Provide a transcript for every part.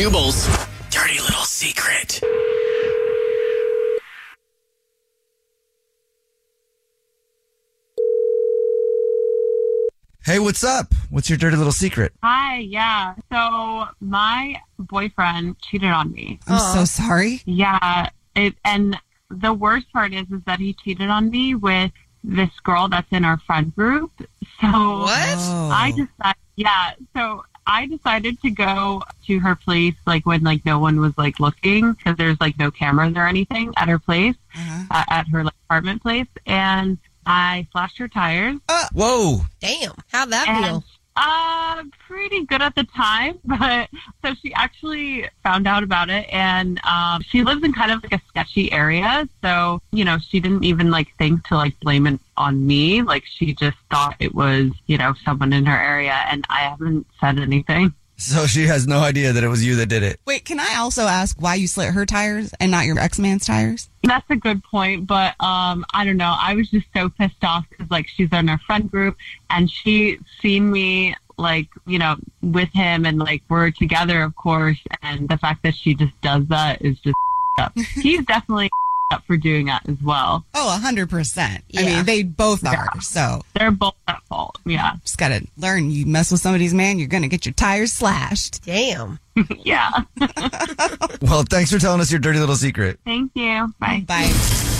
Jubal's dirty little secret. Hey, what's up? What's your dirty little secret? Hi, yeah. So my boyfriend cheated on me. I'm so sorry. Yeah, it and the worst part is is that he cheated on me with this girl that's in our friend group. So What? Oh. I decided, yeah. So I decided to go to her place like when like no one was like looking because there's like no cameras or anything at her place Uh-huh. uh, at her like, apartment place, and I flashed her tires. Whoa. Damn. How'd that and feel? Uh pretty good at the time but so she actually found out about it and um she lives in kind of like a sketchy area so you know she didn't even like think to like blame it on me like she just thought it was you know someone in her area and i haven't said anything So she has no idea that it was you that did it. Wait, can I also ask why you slit her tires and not your ex man's tires? That's a good point, but um, I don't know. I was just so pissed off because like she's in our friend group and she seen me like you know with him and like we're together, of course. And the fact that she just does that is just up. He's definitely up for doing that as well. Oh, 100%. I mean, they both are. So They're both at fault. Yeah, just got to learn you mess with somebody's man, you're going to get your tires slashed. Damn. yeah. Well, thanks for telling us your dirty little secret. Thank you. Bye. Bye.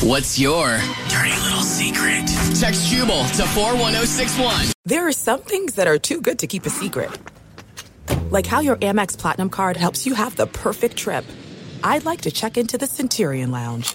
What's your dirty little secret? Text Jubal to 41061. There are some things that are too good to keep a secret. Like how your Amex Platinum card helps you have the perfect trip. I'd like to check into the Centurion Lounge.